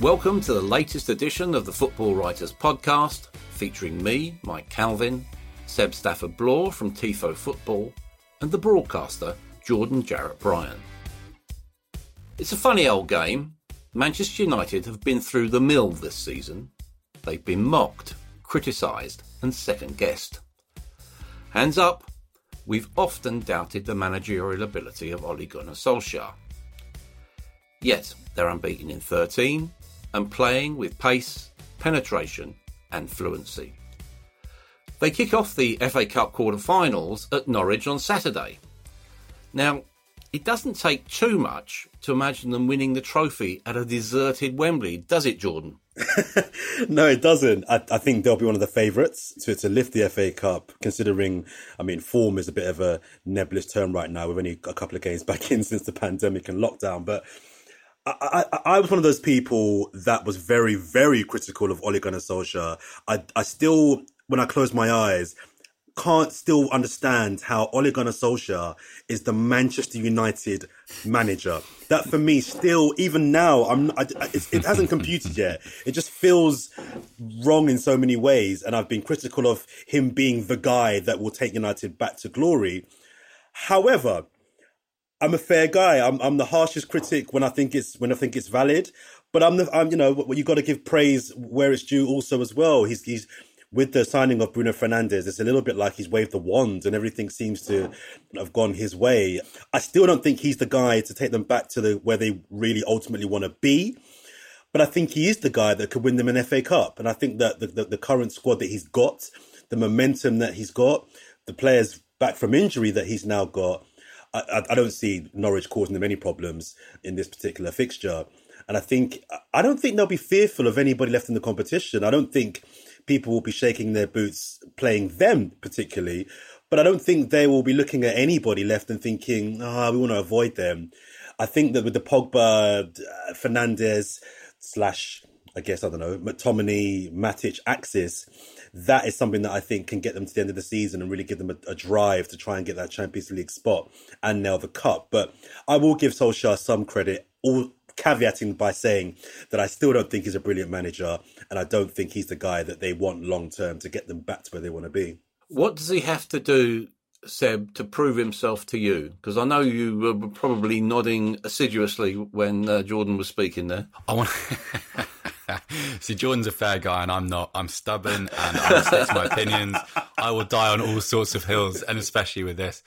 Welcome to the latest edition of the Football Writers Podcast, featuring me, Mike Calvin, Seb Stafford Bloor from TIFO Football, and the broadcaster, Jordan Jarrett Bryan. It's a funny old game. Manchester United have been through the mill this season. They've been mocked, criticised, and second guessed. Hands up, we've often doubted the managerial ability of Ole Gunnar Solskjaer. Yet they're unbeaten in 13 and playing with pace, penetration, and fluency. They kick off the FA Cup quarter-finals at Norwich on Saturday. Now, it doesn't take too much to imagine them winning the trophy at a deserted Wembley, does it, Jordan? no, it doesn't. I, I, think they'll be one of the favourites to, to lift the FA Cup, considering, I mean, form is a bit of a nebulous term right now. We've only a couple of games back in since the pandemic and lockdown. But I, I, I, was one of those people that was very, very critical of Ole Gunnar Solskjaer. I, I still, when I close my eyes, can't still understand how Ole Gunnar Solskjaer is the Manchester United manager. That for me, still, even now, I'm, I, it hasn't computed yet. It just feels wrong in so many ways. And I've been critical of him being the guy that will take United back to glory. However, I'm a fair guy. I'm I'm the harshest critic when I think it's when I think it's valid. But I'm the I'm you know you got to give praise where it's due also as well. He's he's with the signing of Bruno Fernandes, it's a little bit like he's waved the wand and everything seems to have gone his way. I still don't think he's the guy to take them back to the where they really ultimately want to be. But I think he is the guy that could win them an FA Cup. And I think that the, the, the current squad that he's got, the momentum that he's got, the players back from injury that he's now got, I, I don't see Norwich causing them any problems in this particular fixture. And I think I don't think they'll be fearful of anybody left in the competition. I don't think people will be shaking their boots playing them particularly, but I don't think they will be looking at anybody left and thinking, "Ah, oh, we want to avoid them." I think that with the Pogba, uh, Fernandes slash, I guess I don't know, McTominay, Matic axis, that is something that I think can get them to the end of the season and really give them a, a drive to try and get that Champions League spot and nail the cup. But I will give Solskjaer some credit, all caveating by saying that I still don't think he's a brilliant manager and I don't think he's the guy that they want long term to get them back to where they want to be. What does he have to do Seb, to prove himself to you? Because I know you were probably nodding assiduously when uh, Jordan was speaking there. I want. See, Jordan's a fair guy, and I'm not. I'm stubborn, and I to my opinions. I will die on all sorts of hills, and especially with this.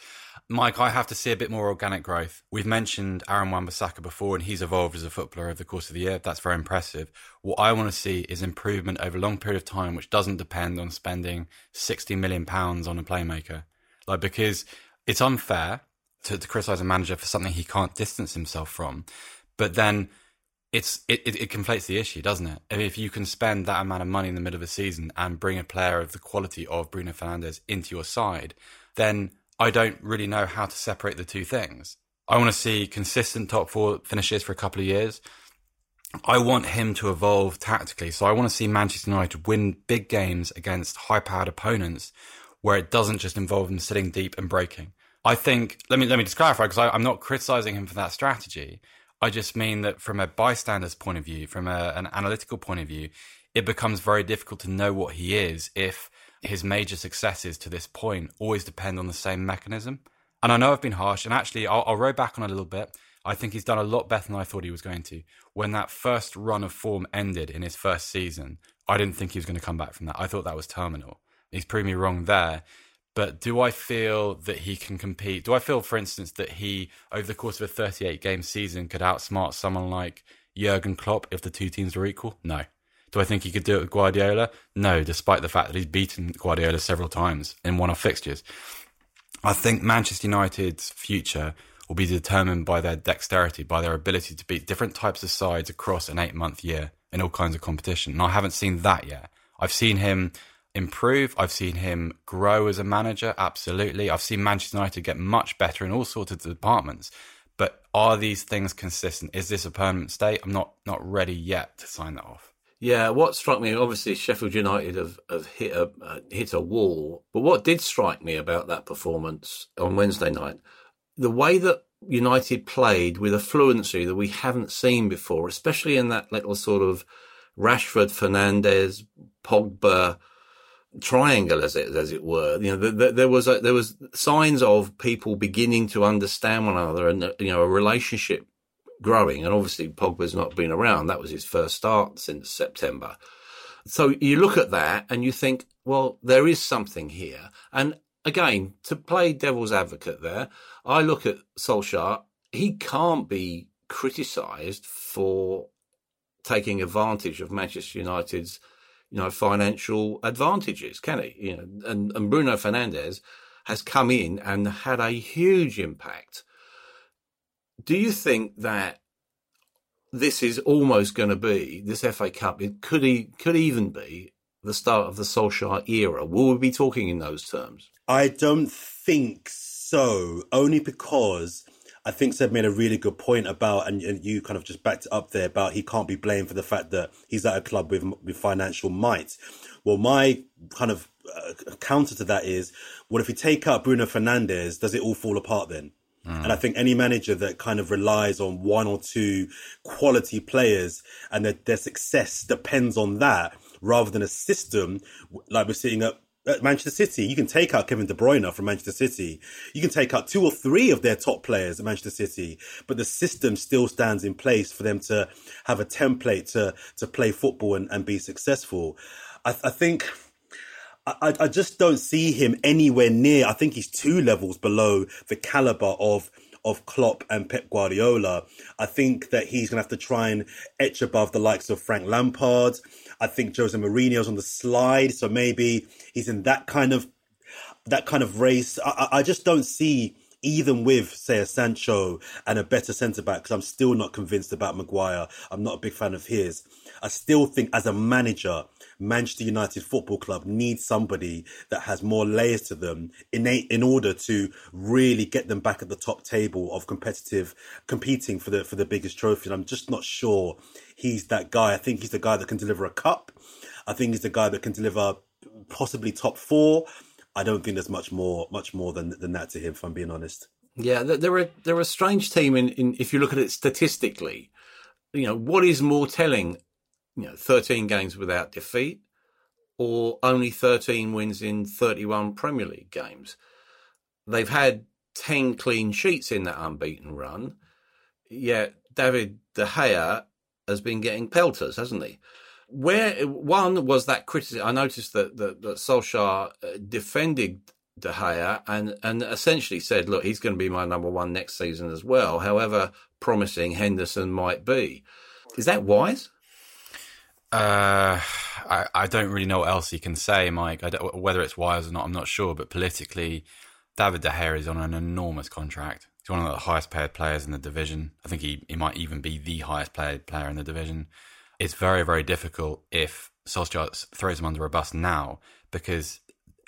Mike, I have to see a bit more organic growth. We've mentioned Aaron Wan-Bissaka before, and he's evolved as a footballer over the course of the year. That's very impressive. What I want to see is improvement over a long period of time, which doesn't depend on spending sixty million pounds on a playmaker. Like because it's unfair to, to criticize a manager for something he can't distance himself from, but then it's it, it, it, conflates the issue, doesn't it? If you can spend that amount of money in the middle of a season and bring a player of the quality of Bruno Fernandes into your side, then I don't really know how to separate the two things. I want to see consistent top four finishes for a couple of years. I want him to evolve tactically. So I want to see Manchester United win big games against high powered opponents where it doesn't just involve them sitting deep and breaking. I think, let me, let me just clarify because I'm not criticizing him for that strategy. I just mean that from a bystander's point of view, from a, an analytical point of view, it becomes very difficult to know what he is if his major successes to this point always depend on the same mechanism. And I know I've been harsh, and actually, I'll, I'll row back on a little bit. I think he's done a lot better than I thought he was going to. When that first run of form ended in his first season, I didn't think he was going to come back from that. I thought that was terminal. He's proved me wrong there. But do I feel that he can compete? Do I feel, for instance, that he, over the course of a 38 game season, could outsmart someone like Jurgen Klopp if the two teams were equal? No. Do I think he could do it with Guardiola? No, despite the fact that he's beaten Guardiola several times in one off fixtures. I think Manchester United's future will be determined by their dexterity, by their ability to beat different types of sides across an eight month year in all kinds of competition. And I haven't seen that yet. I've seen him improve. I've seen him grow as a manager. Absolutely. I've seen Manchester United get much better in all sorts of departments. But are these things consistent? Is this a permanent state? I'm not not ready yet to sign that off. Yeah, what struck me, obviously, Sheffield United have, have hit a uh, hit a wall. But what did strike me about that performance on Wednesday night, the way that United played with a fluency that we haven't seen before, especially in that little sort of Rashford, Fernandes, Pogba triangle, as it as it were. You know, the, the, there was a, there was signs of people beginning to understand one another, and you know, a relationship growing. And obviously, Pogba's not been around. That was his first start since September. So you look at that and you think, well, there is something here. And again, to play devil's advocate there, I look at Solskjaer. He can't be criticised for taking advantage of Manchester United's, you know, financial advantages, can he? You know, and, and Bruno Fernandes has come in and had a huge impact do you think that this is almost going to be this FA Cup? It could he could even be the start of the Solskjaer era. Will we be talking in those terms? I don't think so. Only because I think Seb made a really good point about, and, and, you kind of just backed up there about he can't be blamed for the fact that he's at a club with with financial might. Well, my kind of uh, counter to that is, well, if you take out Bruno Fernandes, does it all fall apart then? Mm. And I think any manager that kind of relies on one or two quality players and that their success depends on that rather than a system like we're seeing at Manchester City. You can take out Kevin De Bruyne from Manchester City. You can take out two or three of their top players at Manchester City, but the system still stands in place for them to have a template to, to play football and, and be successful. I, I think I, I just don't see him anywhere near. I think he's two levels below the caliber of of Klopp and Pep Guardiola. I think that he's going to have to try and etch above the likes of Frank Lampard. I think Jose Mourinho's on the slide, so maybe he's in that kind of that kind of race. I, I just don't see even with say a Sancho and a better centre back because I'm still not convinced about Maguire. I'm not a big fan of his. I still think as a manager Manchester United Football Club needs somebody that has more layers to them in in order to really get them back at the top table of competitive competing for the for the biggest trophy. And I'm just not sure he's that guy. I think he's the guy that can deliver a cup. I think he's the guy that can deliver possibly top four. I don't think there's much more much more than than that to him. If I'm being honest. Yeah, they're a they're a strange team in, in if you look at it statistically. You know what is more telling you know, 13 games without defeat or only 13 wins in 31 Premier League games. They've had 10 clean sheets in that unbeaten run, yet David De Gea has been getting pelters, hasn't he? Where one was that criticism, I noticed that, that, that Solskjaer uh, defended De Gea and, and essentially said, look, he's going to be my number one next season as well, however promising Henderson might be. Is that wise? Uh, I, I don't really know what else he can say, Mike. whether it's wise or not, I'm not sure. But politically, David De Gea is on an enormous contract. He's one of the highest paid players in the division. I think he, he might even be the highest paid player in the division. It's very, very difficult if Solskjaer throws him under a bus now because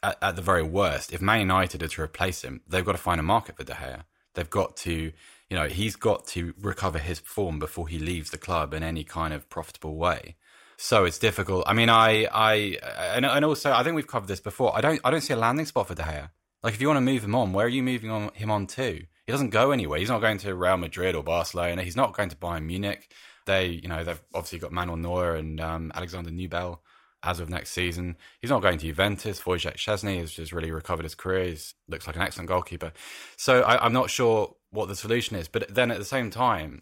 at, at the very worst, if Man United are to replace him, they've got to find a market for De Gea. They've got to, you know, he's got to recover his form before he leaves the club in any kind of profitable way. So it's difficult. I mean, I, I, and, and also I think we've covered this before. I don't, I don't see a landing spot for De Gea. Like, if you want to move him on, where are you moving on him on to? He doesn't go anywhere. He's not going to Real Madrid or Barcelona. He's not going to Bayern Munich. They, you know, they've obviously got Manuel Neuer and um, Alexander Nubel as of next season. He's not going to Juventus. Wojciech Szczesny has just really recovered his career. He looks like an excellent goalkeeper. So I, am not sure what the solution is. But then at the same time,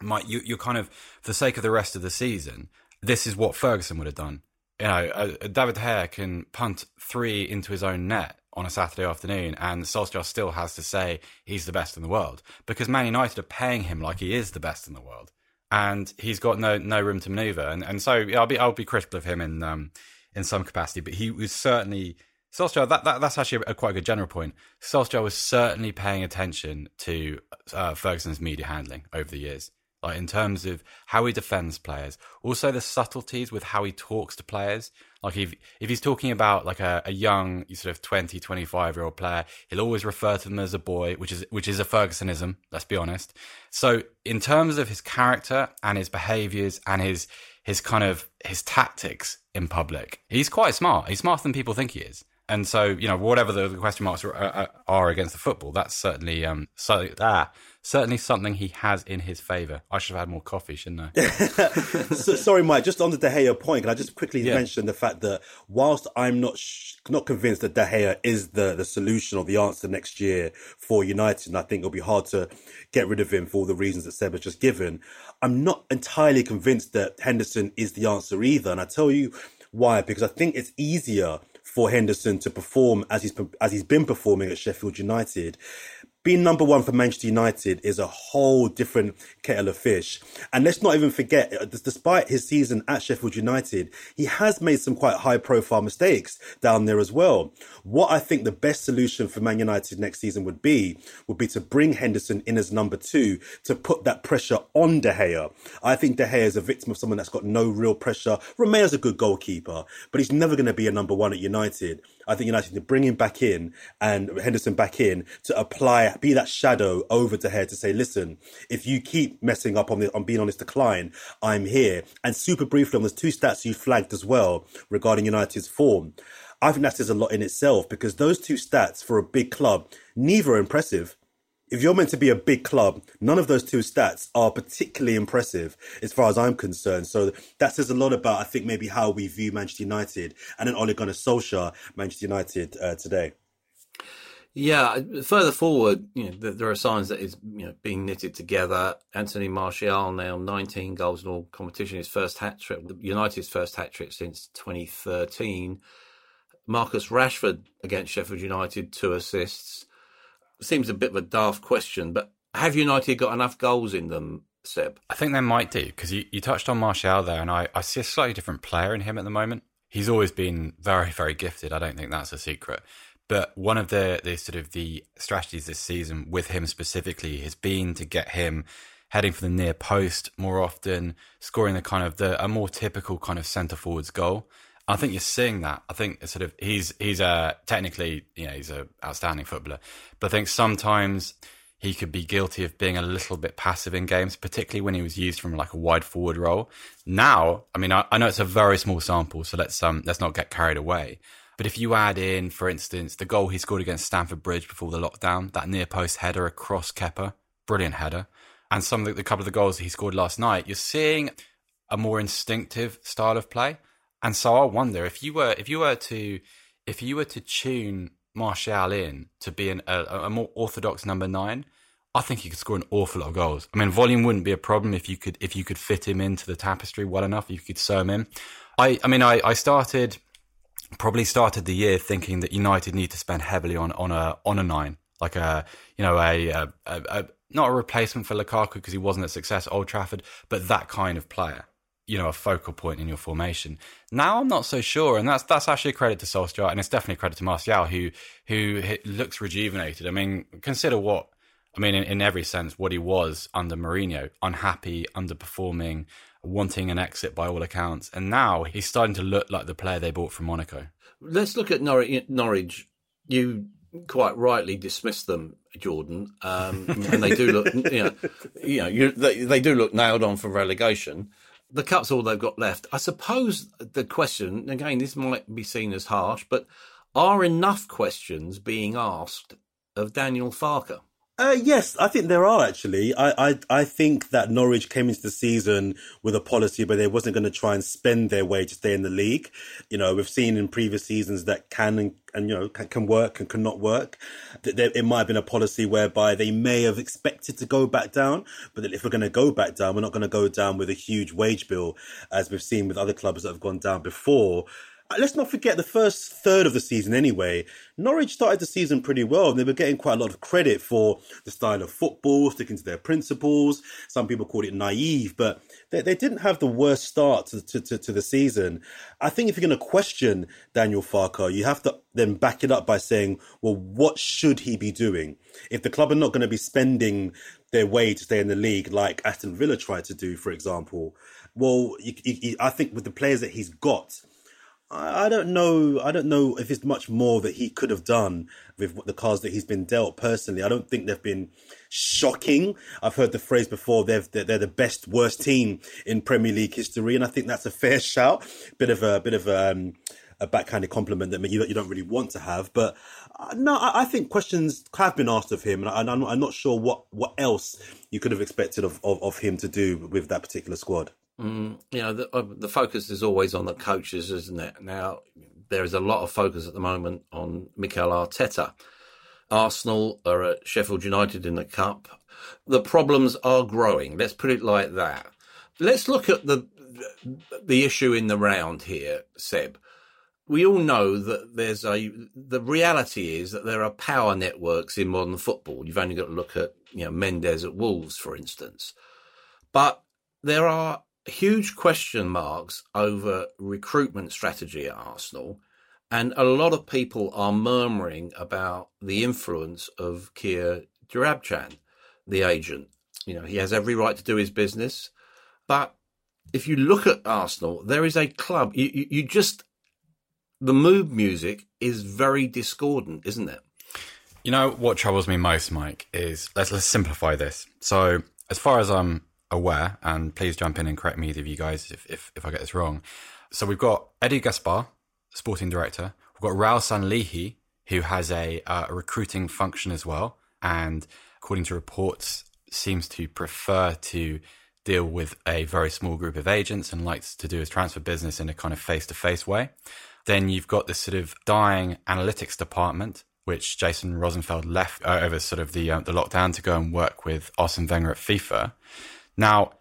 Mike, you, you're kind of, for the sake of the rest of the season, this is what Ferguson would have done. You know, uh, David De Gea can punt three into his own net on a Saturday afternoon, and Solskjaer still has to say he's the best in the world because Man United are paying him like he is the best in the world, and he's got no no room to manoeuvre. And and so I'll be I'll be critical of him in um in some capacity, but he was certainly Solskjaer. That, that that's actually a, quite a good general point. Solskjaer was certainly paying attention to uh, Ferguson's media handling over the years like in terms of how he defends players, also the subtleties with how he talks to players. Like if if he's talking about like a, a young sort of 20, 25 year old player, he'll always refer to them as a boy, which is which is a Fergusonism, let's be honest. So in terms of his character and his behaviours and his his kind of his tactics in public, he's quite smart. He's smarter than people think he is. And so, you know, whatever the, the question marks are, are, against the football, that's certainly um, so, ah, certainly something he has in his favour. I should have had more coffee, shouldn't I? so, sorry, Mike. Just on the De Gea point, can I just quickly yeah. mention the fact that whilst I'm not sh- not convinced that De Gea is the the solution or the answer next year for United, and I think it'll be hard to get rid of him for all the reasons that Seb has just given. I'm not entirely convinced that Henderson is the answer either, and I tell you why. Because I think it's easier for Henderson to perform as he's as he's been performing at Sheffield United being number one for Manchester United is a whole different kettle of fish. And let's not even forget, uh, despite his season at Sheffield United, he has made some quite high profile mistakes down there as well. What I think the best solution for Man United next season would be, would be to bring Henderson in as number two to put that pressure on De Gea. I think De Gea is a victim of someone that's got no real pressure. is a good goalkeeper, but he's never going to be a number one at United. I think United need to bring him back in and Henderson back in to apply, be that shadow over to Head to say, listen, if you keep messing up on the, on being on this decline, I'm here. And super briefly on those two stats you flagged as well regarding United's form. I think that says a lot in itself because those two stats for a big club, neither impressive if you're meant to be a big club, none of those two stats are particularly impressive as far as I'm concerned. So that says a lot about, I think, maybe how we view Manchester United and an Ole Gunnar Solskjaer Manchester United uh, today. Yeah, further forward, you know, there are signs that you know being knitted together. Anthony Martial now 19 goals in all competition, his first hat trick, United's first hat trick since 2013. Marcus Rashford against Sheffield United, two assists seems a bit of a daft question, but have United got enough goals in them, Seb? I think they might do because you, you touched on Martial there, and I, I see a slightly different player in him at the moment. He's always been very, very gifted. I don't think that's a secret. But one of the, the sort of the strategies this season with him specifically has been to get him heading for the near post more often, scoring the kind of the a more typical kind of centre forwards goal. I think you're seeing that. I think sort of he's he's a technically you know he's a outstanding footballer, but I think sometimes he could be guilty of being a little bit passive in games, particularly when he was used from like a wide forward role. Now, I mean, I, I know it's a very small sample, so let's um let's not get carried away. But if you add in, for instance, the goal he scored against Stamford Bridge before the lockdown, that near post header across Kepa, brilliant header, and some of the, the couple of the goals he scored last night, you're seeing a more instinctive style of play. And so I wonder if you were if you were to if you were to tune Martial in to be an, a, a more orthodox number nine, I think he could score an awful lot of goals. I mean, volume wouldn't be a problem if you could if you could fit him into the tapestry well enough. You could sew him in. I I mean, I, I started probably started the year thinking that United need to spend heavily on on a on a nine, like a you know a, a, a not a replacement for Lukaku because he wasn't a success at Old Trafford, but that kind of player you know a focal point in your formation. Now I'm not so sure, and that's that's actually a credit to Solskjaer, and it's definitely a credit to Martial, who who looks rejuvenated. I mean, consider what I mean in, in every sense what he was under Mourinho, unhappy, underperforming, wanting an exit by all accounts, and now he's starting to look like the player they bought from Monaco. Let's look at Norwich. Norwich. You quite rightly dismiss them, Jordan, um, and they do look, you know, you know, you, they, they do look nailed on for relegation the cup's all they've got left. I suppose the question, again, this might be seen as harsh, but are enough questions being asked of Daniel Farke? Uh, yes, I think there are actually. I, I I think that Norwich came into the season with a policy where they wasn't going to try and spend their way to stay in the league. You know, we've seen in previous seasons that can and, and you know can, can work and cannot work. That there, it might have been a policy whereby they may have expected to go back down, but if we're going to go back down, we're not going to go down with a huge wage bill as we've seen with other clubs that have gone down before. Uh, let's not forget the first third of the season anyway. Norwich started the season pretty well and they were getting quite a lot of credit for the style of football, sticking to their principles. Some people called it naive, but they, they didn't have the worst start to, to, to, to the season. I think if you're going to question Daniel Farke, you have to then back it up by saying, well, what should he be doing? If the club are not going to be spending their way to stay in the league like Aston Villa tried to do, for example, well, you, you, I think with the players that he's got, I don't know. I don't know if it's much more that he could have done with the cards that he's been dealt. Personally, I don't think they've been shocking. I've heard the phrase before. They've they're, they're the best worst team in Premier League history, and I think that's a fair shout. Bit of a bit of a, um, a backhanded compliment that you you don't really want to have. But uh, no, I, I, think questions have been asked of him, and I, am I'm, I'm not sure what what else you could have expected of, of, of him to do with that particular squad. Mm, you know, the, uh, the focus is always on the coaches, isn't it? Now, there is a lot of focus at the moment on Mikel Arteta. Arsenal are at Sheffield United in the Cup. The problems are growing. Let's put it like that. Let's look at the the issue in the round here, Seb. We all know that there's a the reality is that there are power networks in modern football. You've only got to look at you know Mendes at Wolves, for instance. But there are huge question marks over recruitment strategy at Arsenal. And a lot of people are murmuring about the influence of Kia Joorabchian, the agent. You know, he has every right to do his business. But if you look at Arsenal, there is a club. You, you, you just, the mood music is very discordant, isn't it? You know what troubles me most, Mike, is let's let's simplify this. So, as far as I'm aware, and please jump in and correct me, either of you guys, if, if, if I get this wrong. So we've got Edu Gaspar, sporting director. We've got Raul Sanllehi, who has a, uh, a recruiting function as well, and according to reports, seems to prefer to deal with a very small group of agents and likes to do his transfer business in a kind of face to face way. Then you've got this sort of dying analytics department, which Jaeson Rosenfeld left uh, over sort of the uh, the lockdown to go and work with Arsene Wenger at FIFA. Now,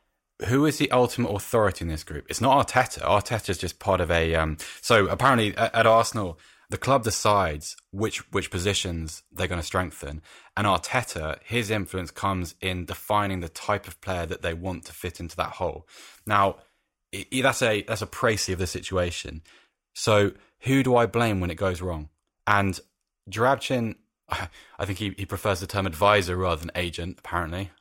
who is the ultimate authority in this group? It's not Arteta. Arteta is just part of a. Um, so apparently at, at, Arsenal, the club decides which which positions they're going to strengthen, and Arteta, his influence comes in defining the type of player that they want to fit into that hole. Now, that's a that's a précis of the situation. So who do I blame when it goes wrong? And Joorabchian, I think he, he prefers the term advisor rather than agent, apparently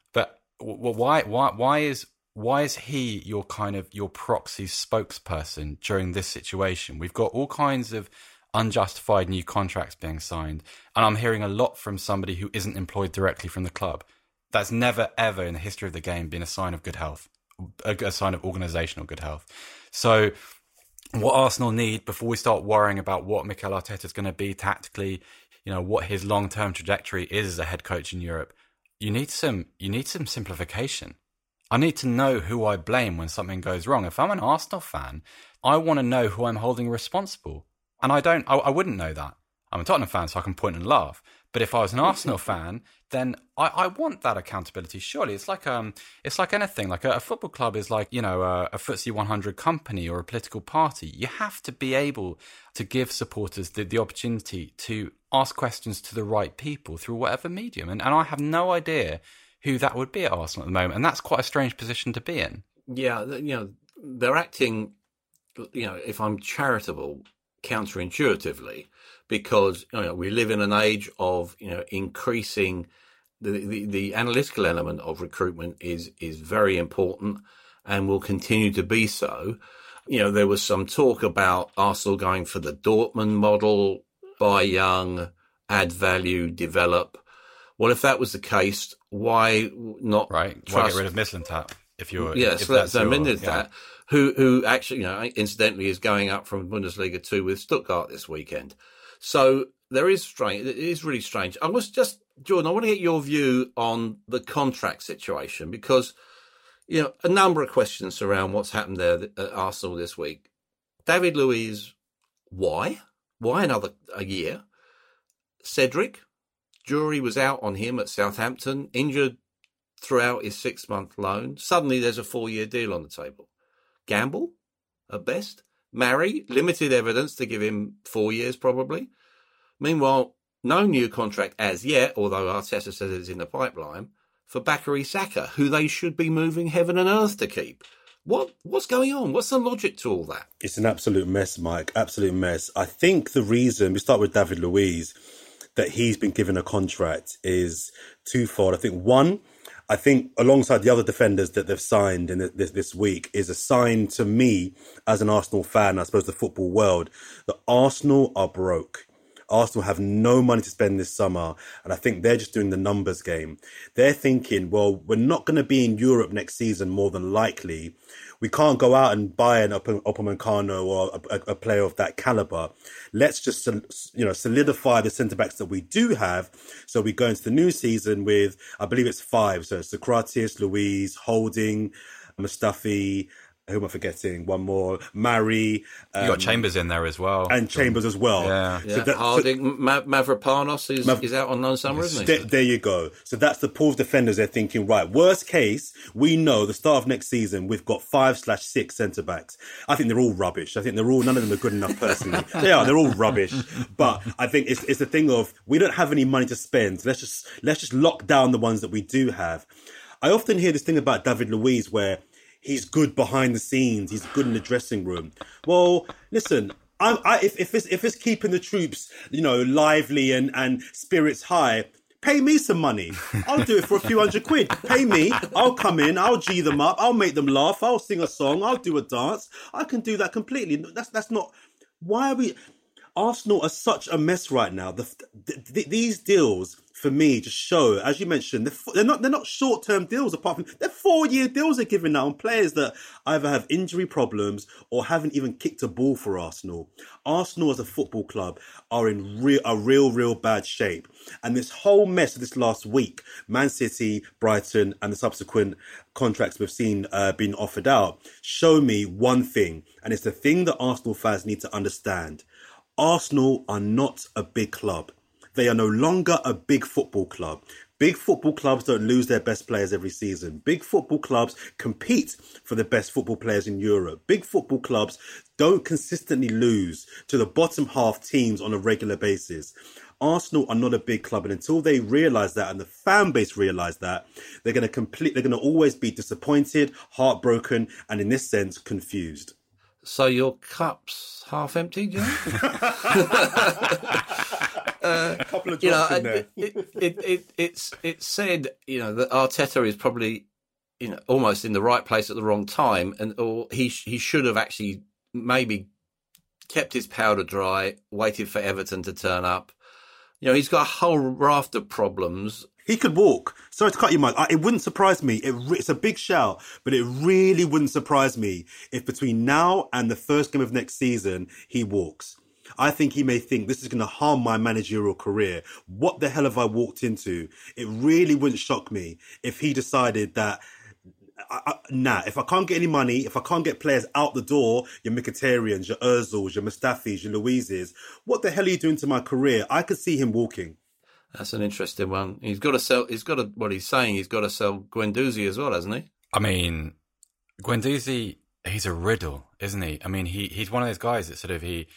well, why why why is why is he your kind of your proxy spokesperson during this situation? We've got all kinds of unjustified new contracts being signed, and I'm hearing a lot from somebody who isn't employed directly from the club. That's never ever in the history of the game been a sign of good health, a, a sign of organisational good health. So, what Arsenal need before we start worrying about what Mikel Arteta is going to be tactically, you know, what his long term trajectory is as a head coach in Europe you need some you need some simplification. I need to know who I blame when something goes wrong. If I'm an Arsenal fan, I want to know who I'm holding responsible. And I don't I, I wouldn't know that. I'm a Tottenham fan, so I can point and laugh. But if I was an Arsenal fan, then I, I, want that accountability. Surely, it's like um, it's like anything. Like a, a football club is like you know a, a FTSE 100 company or a political party. You have to be able to give supporters the, the opportunity to ask questions to the right people through whatever medium. And and I have no idea who that would be at Arsenal at the moment, and that's quite a strange position to be in. Yeah, you know, they're acting. You know, if I'm charitable, counterintuitively because you know, we live in an age of you know increasing the, the, the analytical element of recruitment is is very important and will continue to be so. You know, there was some talk about Arsenal going for the Dortmund model, buy young, add value, develop. Well, if that was the case, why not? Right, trust... why get rid of Mislintat if you're yes, if that's, that's your, yeah. that who who actually you know incidentally is going up from Bundesliga two with Stuttgart this weekend. So there is strange. It is really strange. I was just Jordan, I want to get your view on the contract situation because you know a number of questions around what's happened there at Arsenal this week. David Luiz, why? Why another a year? Cedric, jury was out on him at Southampton, injured throughout his six month loan. Suddenly there's a four year deal on the table. Gamble, at best. Mari, limited evidence to give him four years probably. Meanwhile, no new contract as yet, although Arteta says it's in the pipeline, for Bukayo Saka, who they should be moving heaven and earth to keep. What what's going on? What's the logic to all that? It's an absolute mess, Mike. Absolute mess. I think the reason we start with David Luiz that he's been given a contract is twofold. I think one, I think alongside the other defenders that they've signed in this, this week is a sign to me as an Arsenal fan, I suppose the football world, that Arsenal are broke. Arsenal have no money to spend this summer, and I think they're just doing the numbers game. They're thinking, well, we're not going to be in Europe next season, more than likely. We can't go out and buy an Upamecano or a, a, player of that caliber. Let's just you know solidify the centre backs that we do have. So we go into the new season with, I believe it's five. So Sokratis, Luiz, Holding, Mustafi, who am I forgetting? One more, Mari. Um, you got um, Chambers in there as well, and Chambers as well. Yeah, so yeah. That, Harding, so, Ma- Mavropanos is, Mav- is out on loan summer, isn't he? There, there, you go. So that's the pool of defenders. They're thinking, right. Worst case, we know the start of next season we've got five slash six centre backs. I think they're all rubbish. I think they're all none of them are good enough personally. they are. They're all rubbish. But I think it's it's the thing of we don't have any money to spend. Let's just let's just lock down the ones that we do have. I often hear this thing about David Luiz where he's good behind the scenes. He's good in the dressing room. Well, listen, I, I, if, if it's if it's keeping the troops, you know, lively and and spirits high, pay me some money. I'll do it for a few hundred quid. Pay me. I'll come in. I'll g them up. I'll make them laugh. I'll sing a song. I'll do a dance. I can do that completely. That's that's not. Why are we? Arsenal are such a mess right now. The, the, the these deals for me just show, as you mentioned, they're, they're not they're not short term deals. Apart from they're four year deals they're giving out on players that either have injury problems or haven't even kicked a ball for Arsenal. Arsenal as a football club are in real a real real bad shape, and this whole mess of this last week, Man City, Brighton, and the subsequent contracts we've seen uh, being offered out, show me one thing, and it's the thing that Arsenal fans need to understand. Arsenal are not a big club. They are no longer a big football club. Big football clubs don't lose their best players every season. Big football clubs compete for the best football players in Europe. Big football clubs don't consistently lose to the bottom half teams on a regular basis. Arsenal are not a big club, and until they realise that, and the fan base realise that, they're going to complete. They're going to always be disappointed, heartbroken, and in this sense, confused. So your cup's half empty, you? uh, a couple of drops you know, in there. it, it, it, it's it's said you know that Arteta is probably you know almost in the right place at the wrong time, and or he he should have actually maybe kept his powder dry, waited for Everton to turn up. You know, he's got a whole raft of problems. He could walk. Sorry to cut you, Mike. It wouldn't surprise me. It, it's a big shout, but it really wouldn't surprise me if between now and the first game of next season he walks. I think he may think this is going to harm my managerial career. What the hell have I walked into? It really wouldn't shock me if he decided that I, I, nah, if I can't get any money, if I can't get players out the door, your Mkhitaryan's, your Ozils, your Mustafis, your Luizes, what the hell are you doing to my career? I could see him walking. That's an interesting one. He's got to sell. He's got to. What he's saying, he's got to sell Guendouzi as well, hasn't he? I mean, Guendouzi, he's a riddle, isn't he? I mean, he he's one of those guys that sort of he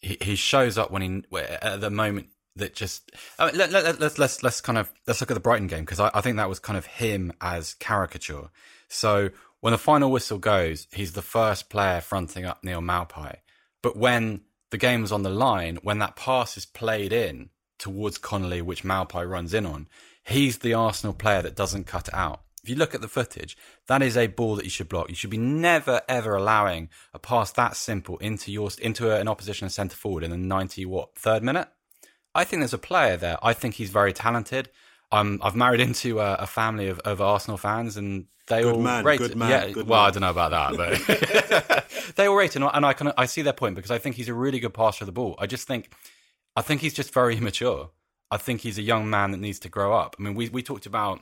he, he shows up when he at the moment that just I mean, let, let, let, let's let's let's kind of let's look at the Brighton game because I, I think that was kind of him as caricature. So when the final whistle goes, he's the first player fronting up Neil Maupay. But when the game's on the line, when that pass is played in towards Connolly, which Maupay runs in on, he's the Arsenal player that doesn't cut it out if you look at the footage, that is a ball that you should block. You should be never ever allowing a pass that simple into your into an opposition centre forward in the ninety what third minute. I think there's a player there. I think he's very talented. I'm, I've married into a, a family of, of, Arsenal fans, and they good all man, rate good man, yeah, good well, man. I don't know about that, but they all rate it, and I can I see their point because I think he's a really good passer of the ball. I just think I think he's just very immature. I think he's a young man that needs to grow up. I mean, we we talked about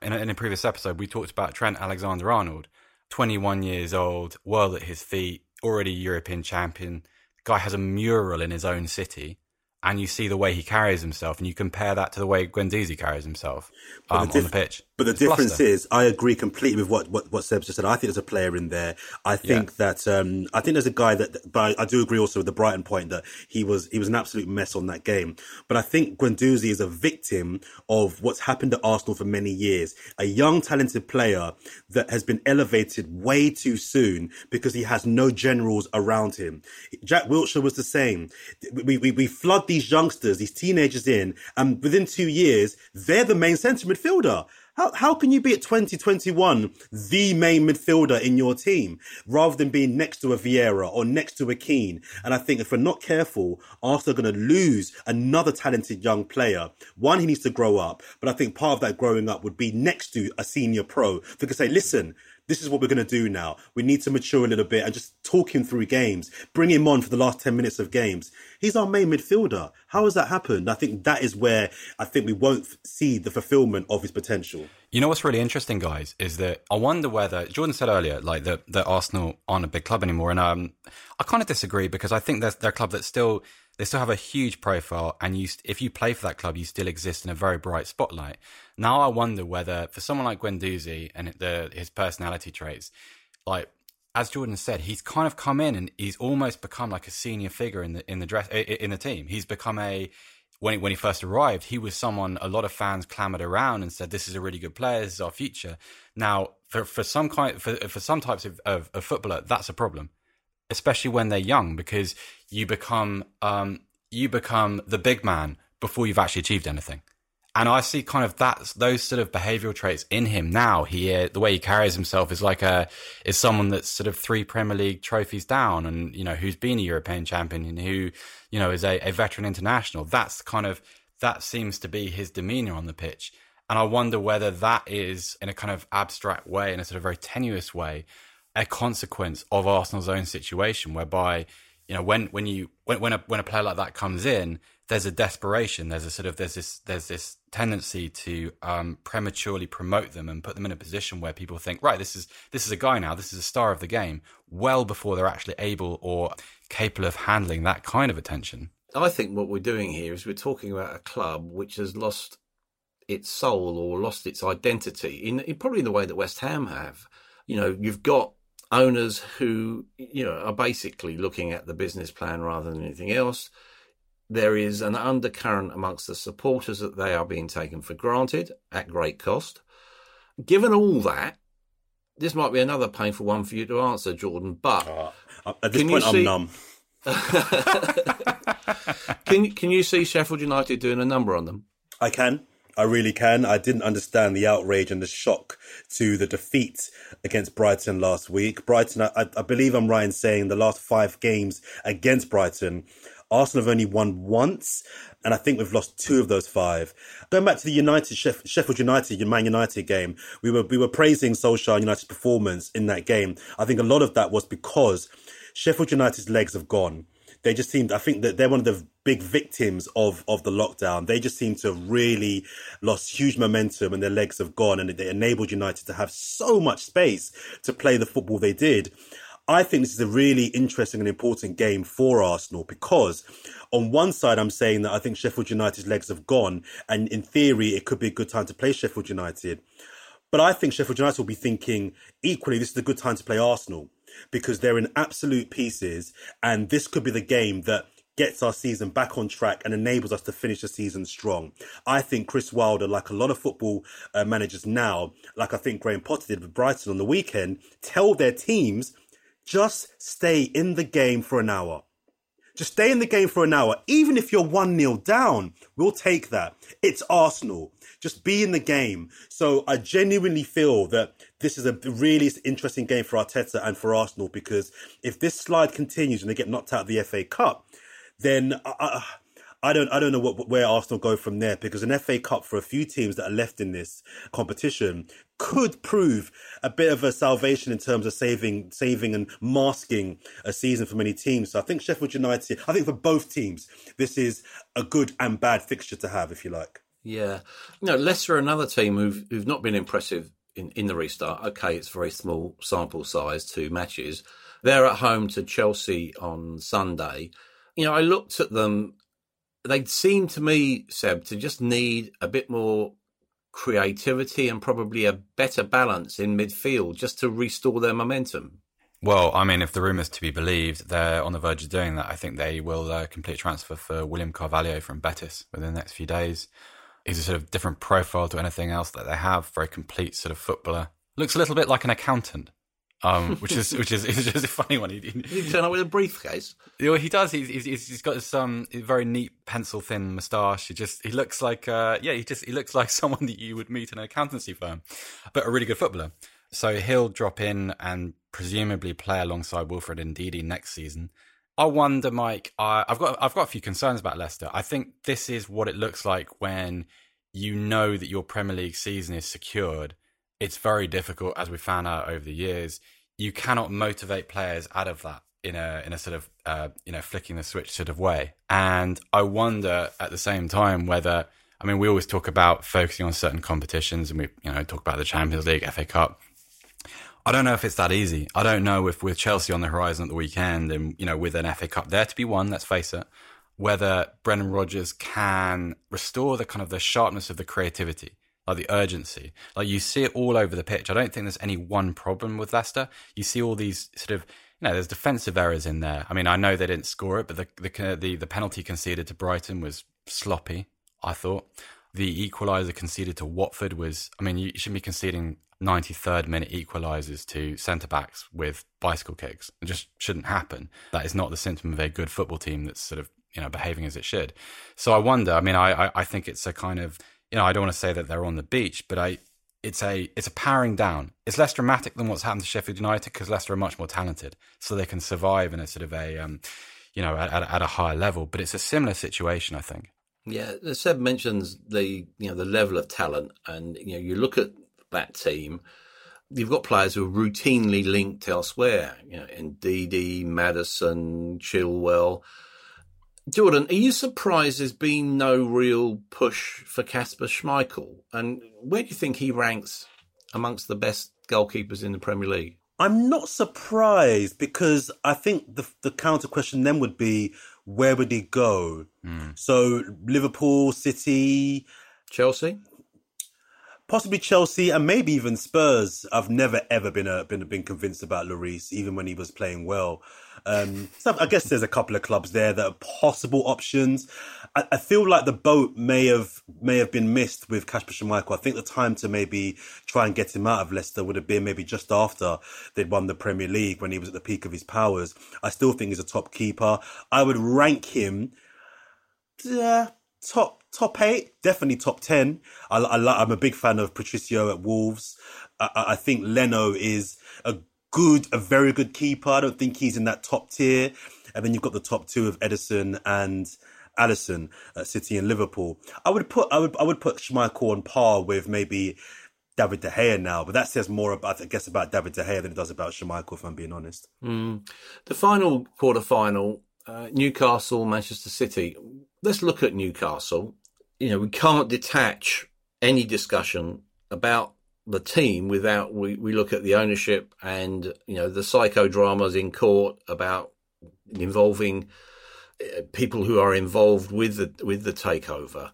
in a, in a previous episode, we talked about Trent Alexander Arnold, 21 years old, world at his feet, already European champion. Guy has a mural in his own city and you see the way he carries himself, and you compare that to the way Guendouzi carries himself um, the diff- on the pitch. But the difference bluster. is, I agree completely with what, what, what Seb just said. I think there's a player in there. I think yeah. that, um, I think there's a guy that, but I, I, do agree also with the Brighton point that he was, he was an absolute mess on that game. But I think Guendouzi is a victim of what's happened at Arsenal for many years. A young, talented player that has been elevated way too soon because he has no generals around him. Jack Wilshere was the same. We, we, we flood these youngsters, these teenagers in, and within two years, they're the main centre midfielder. How, how can you be at 2021 the main midfielder in your team rather than being next to a Vieira or next to a Keane? And I think if we're not careful, Arsenal are going to lose another talented young player. One, he needs to grow up, but I think part of that growing up would be next to a senior pro who could say, listen, this is what we're going to do now. We need to mature a little bit and just talk him through games, bring him on for the last 10 minutes of games. He's our main midfielder. How has that happened? I think that is where I think we won't see the fulfillment of his potential. You know what's really interesting, guys, is that I wonder whether Jordan said earlier, like that, that Arsenal aren't a big club anymore, and um, I kind of disagree because I think they're, they're a club that still they still have a huge profile, and you, if you play for that club, you still exist in a very bright spotlight. Now, I wonder whether for someone like Guendouzi and the, his personality traits, like as Jordan said, he's kind of come in and he's almost become like a senior figure in the in the dress in the team. He's become a when he, when he first arrived, he was someone a lot of fans clamored around and said, "This is a really good player. This is our future." Now, for for some kind for for some types of, of, of footballer, that's a problem especially when they're young, because you become um, you become the big man before you've actually achieved anything. And I see kind of that those sort of behavioural traits in him now. He uh, the way he carries himself is like a is someone that's sort of three Premier League trophies down, and you know who's been a European champion and who you know is a, a veteran international. That's kind of that seems to be his demeanour on the pitch. And I wonder whether that is in a kind of abstract way, in a sort of very tenuous way, a consequence of Arsenal's own situation, whereby you know when when you when when a when a player like that comes in, there's a desperation, there's a sort of there's this there's this tendency to um, prematurely promote them and put them in a position where people think, right, this is this is a guy now, this is a star of the game, well before they're actually able or capable of handling that kind of attention. I think what we're doing here is we're talking about a club which has lost its soul or lost its identity in, in probably in the way that West Ham have. You know, you've got owners who you know are basically looking at the business plan rather than anything else. There is an undercurrent amongst the supporters that they are being taken for granted at great cost. Given all that, this might be another painful one for you to answer, Jordan. But uh, at this point, see... I'm numb. can can you see Sheffield United doing a number on them? I can. I really can. I didn't understand the outrage and the shock to the defeat against Brighton last week. Brighton, I, I believe I'm right in saying the last five games against Brighton, Arsenal have only won once, and I think we've lost two of those five. Going back to the United Sheffield United Man United game, we were we were praising Solskjaer United's performance in that game. I think a lot of that was because Sheffield United's legs have gone they just seemed, I think that they're one of the big victims of, of the lockdown. They just seem to have really lost huge momentum and their legs have gone and they enabled United to have so much space to play the football they did. I think this is a really interesting and important game for Arsenal because on one side, I'm saying that I think Sheffield United's legs have gone and in theory, it could be a good time to play Sheffield United. But I think Sheffield United will be thinking equally, this is a good time to play Arsenal because they're in absolute pieces. And this could be the game that gets our season back on track and enables us to finish the season strong. I think Chris Wilder, like a lot of football uh, managers now, like I think Graham Potter did with Brighton on the weekend, tell their teams just stay in the game for an hour. Just stay in the game for an hour. Even if you're 1 0 down, we'll take that. It's Arsenal. Just be in the game. So I genuinely feel that this is a really interesting game for Arteta and for Arsenal because if this slide continues and they get knocked out of the FA Cup, then I, I don't I don't know what, where Arsenal go from there because an FA Cup for a few teams that are left in this competition could prove a bit of a salvation in terms of saving, saving and masking a season for many teams. So I think Sheffield United, I think for both teams, this is a good and bad fixture to have, if you like. Yeah, know, Leicester, another team who've who've not been impressive in, in the restart. Okay, it's very small sample size, two matches. They're at home to Chelsea on Sunday. You know, I looked at them. They seem to me, Seb, to just need a bit more creativity and probably a better balance in midfield just to restore their momentum. Well, I mean, if the rumours to be believed, they're on the verge of doing that. I think they will uh, complete transfer for William Carvalho from Betis within the next few days. He's a sort of different profile to anything else that they have. Very complete sort of footballer. Looks a little bit like an accountant, um, which is which is, is just a funny one. He, he turn up with a briefcase. Yeah, he does. He's, he's, he's got this um very neat pencil thin moustache. He just he looks like uh yeah he just he looks like someone that you would meet in an accountancy firm, but a really good footballer. So he'll drop in and presumably play alongside Wilfred and Ndidi next season. I wonder, Mike. I, I've got I've got a few concerns about Leicester. I think this is what it looks like when you know that your Premier League season is secured. It's very difficult, as we found out over the years. You cannot motivate players out of that in a in a sort of uh, you know flicking the switch sort of way. And I wonder at the same time whether I mean we always talk about focusing on certain competitions, and we you know talk about the Champions League, FA Cup. I don't know if it's that easy. I don't know if with Chelsea on the horizon at the weekend and, you know, with an FA Cup there to be won, let's face it, whether Brendan Rodgers can restore the kind of the sharpness of the creativity, like the urgency. Like you see it all over the pitch. I don't think there's any one problem with Leicester. You see all these sort of, you know, there's defensive errors in there. I mean, I know they didn't score it, but the, the, uh, the, the penalty conceded to Brighton was sloppy, I thought. The equaliser conceded to Watford was, I mean, you shouldn't be conceding 93rd minute equalisers to centre backs with bicycle kicks. It just shouldn't happen. That is not the symptom of a good football team that's sort of you know behaving as it should. So I wonder. I mean, I I, I think it's a kind of you know I don't want to say that they're on the beach, but I it's a it's a powering down. It's less dramatic than what's happened to Sheffield United because Leicester are much more talented, so they can survive in a sort of a um, you know at, at a higher level. But it's a similar situation, I think. Yeah, Seb mentions the you know the level of talent, and you know you look at that team, you've got players who are routinely linked elsewhere. You know, Ndidi, Maddison, Chilwell. Jordan, are you surprised there's been no real push for Kasper Schmeichel? And where do you think he ranks amongst the best goalkeepers in the Premier League? I'm not surprised because I think the the counter question then would be where would he go? Mm. So Liverpool, City, Chelsea possibly Chelsea and maybe even Spurs. I've never ever been a, been been convinced about Lloris, even when he was playing well. Um, so I guess there's a couple of clubs there that are possible options. I, I feel like the boat may have may have been missed with Kasper Schmeichel. I think the time to maybe try and get him out of Leicester would have been maybe just after they'd won the Premier League when he was at the peak of his powers. I still think he's a top keeper. I would rank him. Uh, top top eight, definitely top ten. I, I, am a big fan of Patricio at Wolves. I, I, think Leno is a good, a very good keeper. I don't think he's in that top tier. And then you've got the top two of Ederson and Alisson at City and Liverpool. I would put, I would, I would put Schmeichel on par with maybe David De Gea now, but that says more about, I guess, about David De Gea than it does about Schmeichel, if I'm being honest. Mm. The final quarter final, uh, Newcastle, Manchester City. Let's look at Newcastle you know, we can't detach any discussion about the team without we, we look at the ownership and, you know, the psychodramas in court about involving uh, people who are involved with the, with the takeover.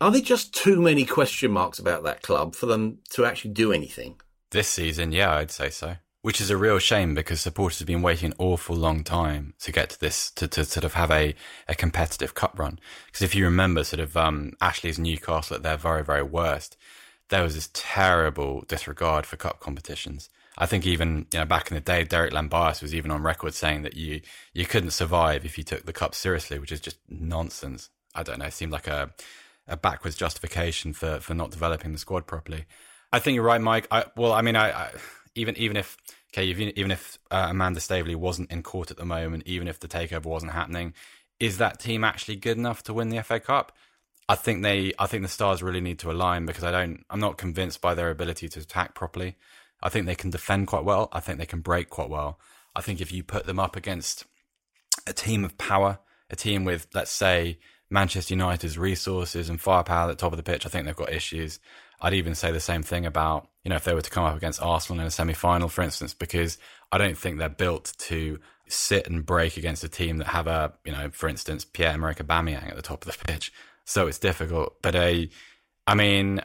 Are there just too many question marks about that club for them to actually do anything? This season, yeah, I'd say so which is a real shame because supporters have been waiting an awful long time to get to this, to, to sort of have a, a competitive cup run. Because if you remember sort of, um, Ashley's Newcastle at their very, very worst, there was this terrible disregard for cup competitions. I think even, you know, back in the day, Derek Llambias was even on record saying that you, you couldn't survive if you took the cup seriously, which is just nonsense. I don't know. It seemed like a, a backwards justification for, for not developing the squad properly. I think you're right, Mike. I, well, I mean, I, I even even if okay, even even if uh, Amanda Staveley wasn't in court at the moment, even if the takeover wasn't happening, is that team actually good enough to win the FA Cup? I think they, I think the stars really need to align because I don't, I'm not convinced by their ability to attack properly. I think they can defend quite well. I think they can break quite well. I think if you put them up against a team of power, a team with, let's say, Manchester United's resources and firepower at the top of the pitch, I think they've got issues. I'd even say the same thing about, you know, if they were to come up against Arsenal in a semi final, for instance, because I don't think they're built to sit and break against a team that have a, you know, for instance, Pierre Emerick Aubameyang at the top of the pitch. So it's difficult. But a, I mean,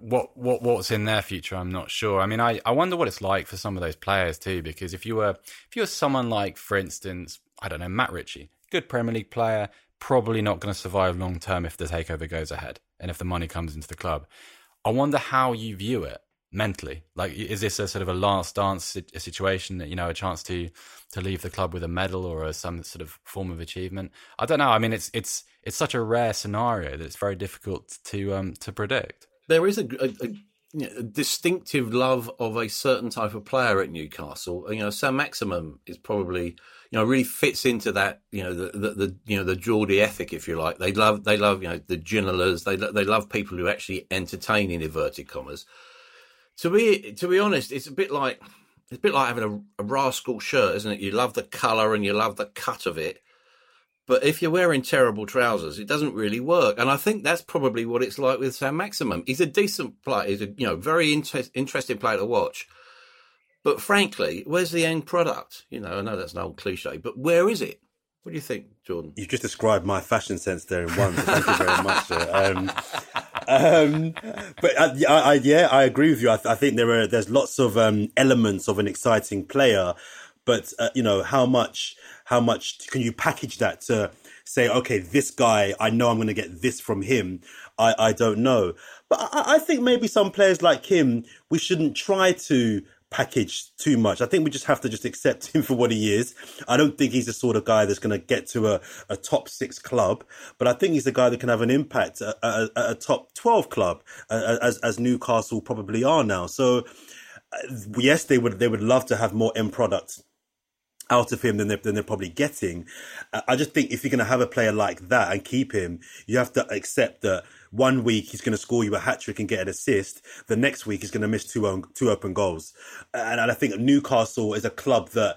what what what's in their future, I'm not sure. I mean, I, I wonder what it's like for some of those players too, because if you were if you were someone like, for instance, I don't know, Matt Ritchie, good Premier League player, probably not going to survive long term if the takeover goes ahead and if the money comes into the club. I wonder how you view it mentally. Like, is this a sort of a last dance situation you know a chance to to leave the club with a medal or a, some sort of form of achievement? I don't know. I mean, it's it's it's such a rare scenario that it's very difficult to um to predict. There is a, a, a distinctive love of a certain type of player at Newcastle. You know, Saint-Maximin is probably you know really fits into that you know the, the, the you know the Geordie ethic if you like. They love they love you know the Ginolas. They they love people who actually entertain in inverted commas to be to be honest, it's a bit like it's a bit like having a, a rascal shirt, isn't it? You love the colour and you love the cut of it, but if you're wearing terrible trousers, it doesn't really work. And I think that's probably what it's like with Saint-Maximin. He's a decent player. He's a you know very inter- interesting player to watch. But frankly, where's the end product? You know, I know that's an old cliche, but where is it? What do you think, Jordan? You've just described my fashion sense there in one. So thank you very much. Um, um, but uh, I, I, yeah, I agree with you. I, I think there are there's lots of um, elements of an exciting player, but uh, you know how much how much can you package that to say, okay, this guy, I know I'm going to get this from him. I, I don't know, but I, I think maybe some players like him, we shouldn't try to package too much. I think we just have to just accept him for what he is. I don't think he's the sort of guy that's going to get to a, a top six club, but I think he's the guy that can have an impact at, at, at a top 12 club, as, as Newcastle probably are now. So, uh, yes, they would, they would love to have more end products out of him than they're, than they're probably getting. Uh, I just think if you're going to have a player like that and keep him, you have to accept that one week he's going to score you a hat trick and get an assist. The next week he's going to miss two own, two open goals. And, and I think Newcastle is a club that,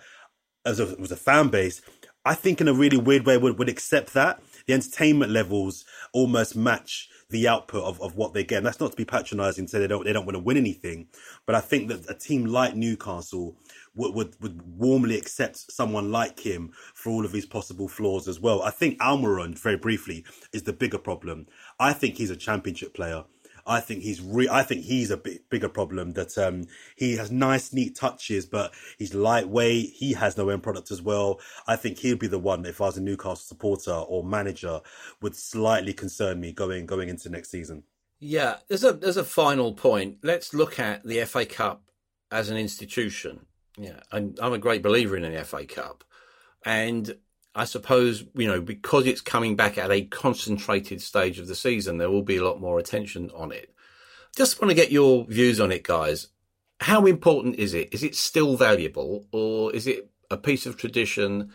as a, as a fan base, I think in a really weird way would, would accept that. The entertainment levels almost match the output of, of what they get. And that's not to be patronising, say they don't they don't want to win anything, but I think that a team like Newcastle would, would, would warmly accept someone like him for all of his possible flaws as well. I think Almiron, very briefly, is the bigger problem. I think he's a championship player. I think he's re- I think he's a bigger problem that um, he has nice neat touches, but he's lightweight. He has no end product as well. I think he'd be the one if I was a Newcastle supporter or manager would slightly concern me going going into next season. Yeah, there's a there's a final point. Let's look at the FA Cup as an institution. Yeah, I'm, I'm a great believer in the FA Cup, and I suppose you know because it's coming back at a concentrated stage of the season, there will be a lot more attention on it. Just want to get your views on it, guys. How important is it? Is it still valuable, or is it a piece of tradition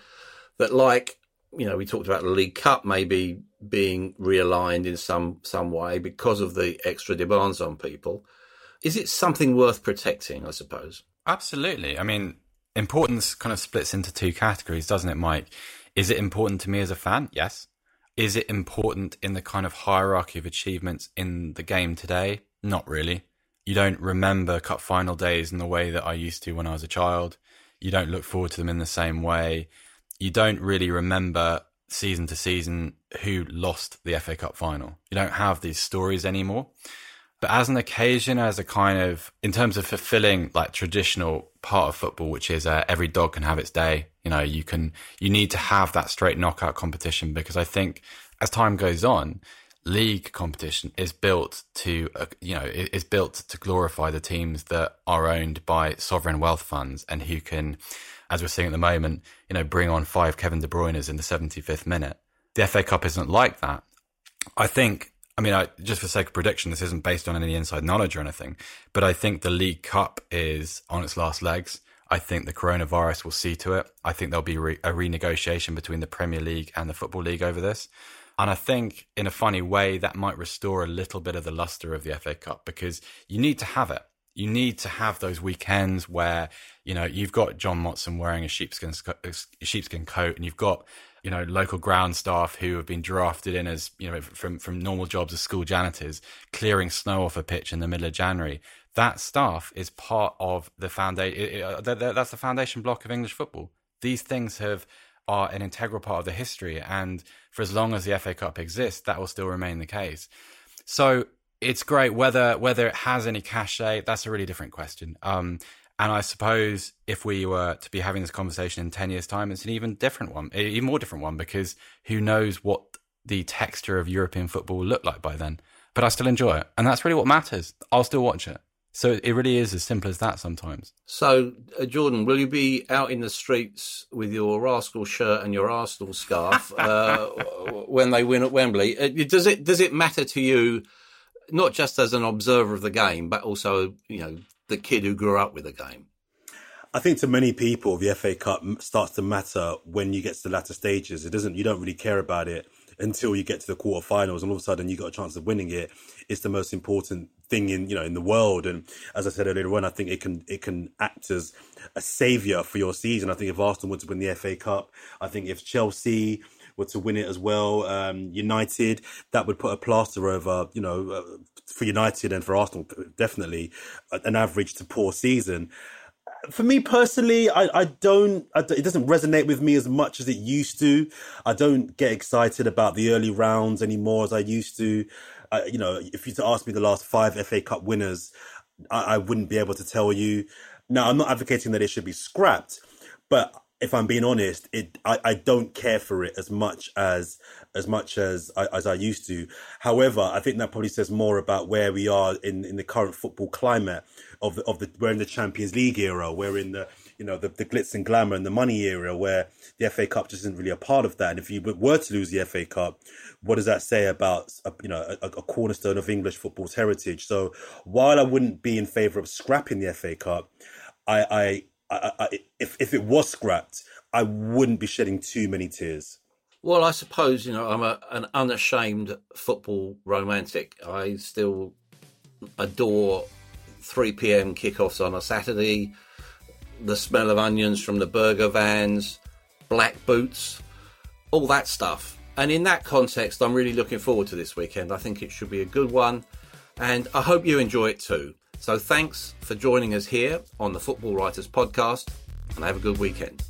that, like you know, we talked about the League Cup maybe being realigned in some some way because of the extra demands on people? Is it something worth protecting? I suppose. Absolutely. I mean, importance kind of splits into two categories, doesn't it, Mike? Is it important to me as a fan? Yes. Is it important in the kind of hierarchy of achievements in the game today? Not really. You don't remember cup final days in the way that I used to when I was a child. You don't look forward to them in the same way. You don't really remember season to season who lost the FA Cup final. You don't have these stories anymore. But as an occasion, as a kind of, in terms of fulfilling like traditional part of football, which is uh, every dog can have its day, you know, you can, you need to have that straight knockout competition because I think as time goes on, league competition is built to, uh, you know, is built to glorify the teams that are owned by sovereign wealth funds and who can, as we're seeing at the moment, you know, bring on five Kevin De Bruyne's in the 75th minute. The FA Cup isn't like that. I think I mean, I, just for sake of prediction, this isn't based on any inside knowledge or anything, but I think the League Cup is on its last legs. I think the coronavirus will see to it. I think there'll be re- a renegotiation between the Premier League and the Football League over this. And I think in a funny way that might restore a little bit of the luster of the FA Cup because you need to have it. You need to have those weekends where, you know, you've got John Motson wearing a sheepskin, a sheepskin coat and you've got, you know, local ground staff who have been drafted in as, you know, from, from normal jobs as school janitors, clearing snow off a pitch in the middle of January. That staff is part of the foundation. Uh, that's the foundation block of English football. These things have are an integral part of the history. And for as long as the FA Cup exists, that will still remain the case. So it's great whether whether it has any cachet. That's a really different question. Um, and I suppose if we were to be having this conversation in ten years' time, it's an even different one, even more different one, because who knows what the texture of European football will look like by then. But I still enjoy it, and that's really what matters. I'll still watch it. So it really is as simple as that sometimes. So, uh, Jordan, will you be out in the streets with your rascal shirt and your Arsenal scarf uh, when they win at Wembley? Uh, does it does it matter to you, not just as an observer of the game, but also you know the kid who grew up with the game? I think to many people, the FA Cup starts to matter when you get to the latter stages. It doesn't. You don't really care about it until you get to the quarterfinals, and all of a sudden you got a chance of winning it. It's the most important thing in you know in the world. And as I said earlier on, I think it can it can act as a savior for your season. I think if Arsenal were to win the FA Cup, I think if Chelsea were to win it as well, um, United, that would put a plaster over you know uh, for United and for Arsenal definitely an average to poor season for me personally, I, I don't, I, it doesn't resonate with me as much as it used to. I don't get excited about the early rounds anymore as I used to. Uh, you know, if you to ask me the last five FA Cup winners, I, I wouldn't be able to tell you. Now, I'm not advocating that it should be scrapped, but if I'm being honest, it I, I don't care for it as much as as much as I, as I used to. However, I think that probably says more about where we are in, in the current football climate of the of the we're in the Champions League era, we're in the you know the, the glitz and glamour and the money era where the FA Cup just isn't really a part of that. And if you were to lose the FA Cup, what does that say about you know a, a cornerstone of English football's heritage? So while I wouldn't be in favour of scrapping the FA Cup, I, I I, if if it was scrapped, I wouldn't be shedding too many tears. Well, I suppose you know I'm a, an unashamed football romantic. I still adore 3 p.m. kickoffs on a Saturday, the smell of onions from the burger vans, black boots, all that stuff. And in that context, I'm really looking forward to this weekend. I think it should be a good one, and I hope you enjoy it too. So thanks for joining us here on the Football Writers Podcast, and have a good weekend.